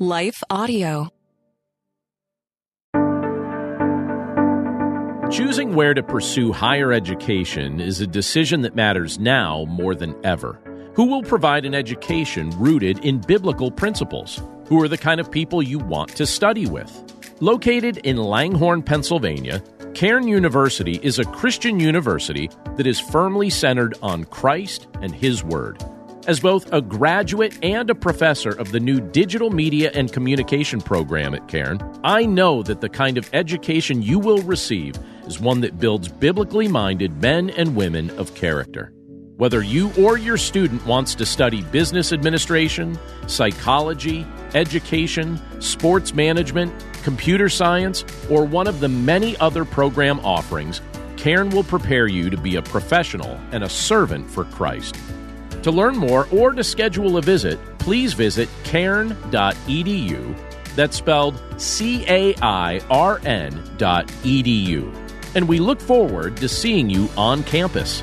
Life Audio. Choosing where to pursue higher education is a decision that matters now more than ever. Who will provide an education rooted in biblical principles? Who are the kind of people you want to study with? Located in Langhorne, Pennsylvania, Cairn University is a Christian university that is firmly centered on Christ and His Word. As both a graduate and a professor of the new Digital Media and Communication program at Cairn, I know that the kind of education you will receive is one that builds biblically minded men and women of character. Whether you or your student wants to study business administration, psychology, education, sports management, computer science, or one of the many other program offerings, Cairn will prepare you to be a professional and a servant for Christ. To learn more or to schedule a visit, please visit cairn.edu. That's spelled C A I R N dot edu. And we look forward to seeing you on campus.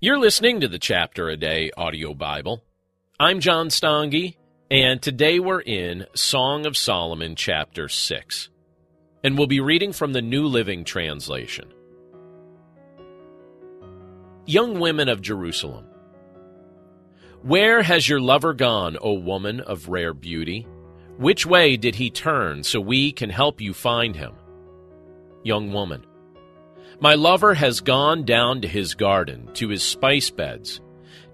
You're listening to the Chapter a Day audio Bible. I'm John Stange, and today we're in Song of Solomon, chapter 6. And we'll be reading from the New Living Translation. Young women of Jerusalem, where has your lover gone, O woman of rare beauty? Which way did he turn so we can help you find him? Young woman, my lover has gone down to his garden, to his spice beds,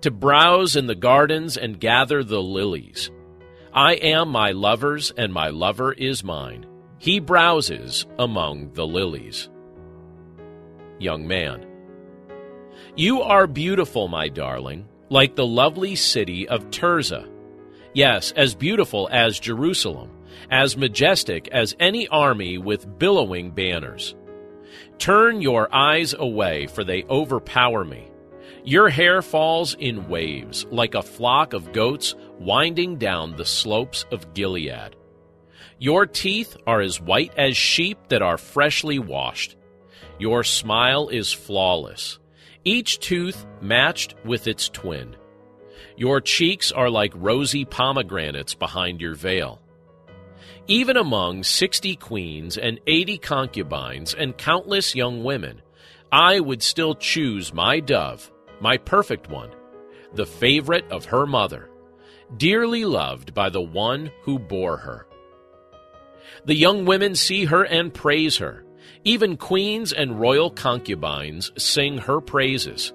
to browse in the gardens and gather the lilies. I am my lover's, and my lover is mine. He browses among the lilies. Young man, you are beautiful, my darling, like the lovely city of Tirzah. Yes, as beautiful as Jerusalem, as majestic as any army with billowing banners. Turn your eyes away, for they overpower me. Your hair falls in waves, like a flock of goats winding down the slopes of Gilead. Your teeth are as white as sheep that are freshly washed. Your smile is flawless, each tooth matched with its twin. Your cheeks are like rosy pomegranates behind your veil. Even among sixty queens and eighty concubines and countless young women, I would still choose my dove, my perfect one, the favorite of her mother, dearly loved by the one who bore her. The young women see her and praise her. Even queens and royal concubines sing her praises.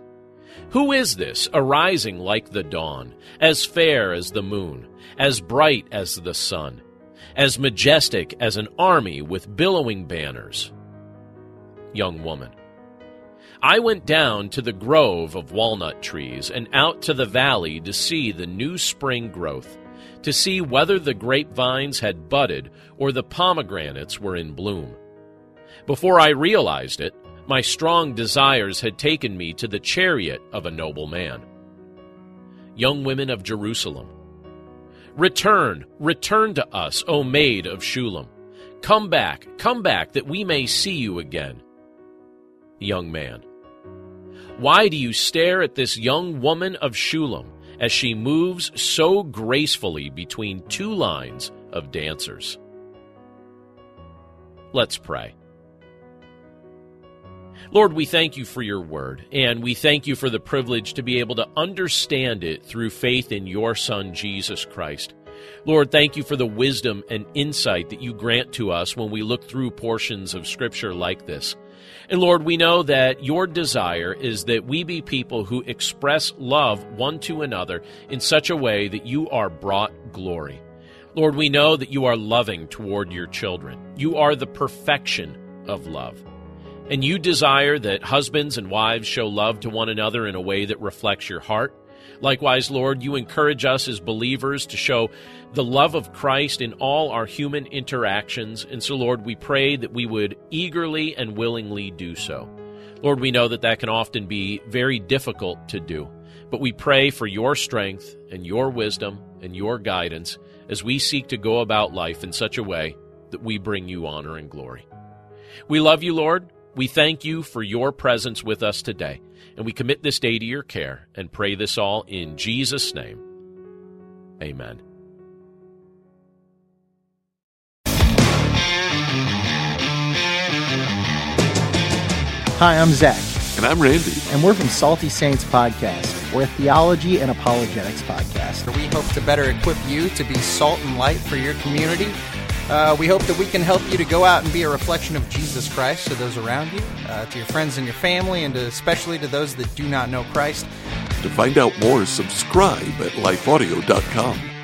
Who is this arising like the dawn, as fair as the moon, as bright as the sun? As majestic as an army with billowing banners. Young woman, I went down to the grove of walnut trees and out to the valley to see the new spring growth, to see whether the grapevines had budded or the pomegranates were in bloom. Before I realized it, my strong desires had taken me to the chariot of a noble man. Young women of Jerusalem, return, return to us, O maid of Shulam. Come back, come back, that we may see you again. Young man, why do you stare at this young woman of Shulam as she moves so gracefully between two lines of dancers? Let's pray. Lord, we thank you for your word, and we thank you for the privilege to be able to understand it through faith in your Son, Jesus Christ. Lord, thank you for the wisdom and insight that you grant to us when we look through portions of Scripture like this. And Lord, we know that your desire is that we be people who express love one to another in such a way that you are brought glory. Lord, we know that you are loving toward your children. You are the perfection of love. And you desire that husbands and wives show love to one another in a way that reflects your heart. Likewise, Lord, you encourage us as believers to show the love of Christ in all our human interactions. And so, Lord, we pray that we would eagerly and willingly do so. Lord, we know that that can often be very difficult to do, but we pray for your strength and your wisdom and your guidance as we seek to go about life in such a way that we bring you honor and glory. We love you, Lord. We thank you for your presence with us today, and we commit this day to your care and pray this all in Jesus' name. Amen. Hi, I'm Zach. And I'm Randy. And we're from Salty Saints Podcast. We're a theology and apologetics podcast. We hope to better equip you to be salt and light for your community. Uh, we hope that we can help you to go out and be a reflection of Jesus Christ to those around you, uh, to your friends and your family, and to, especially to those that do not know Christ. To find out more, subscribe at lifeaudio.com.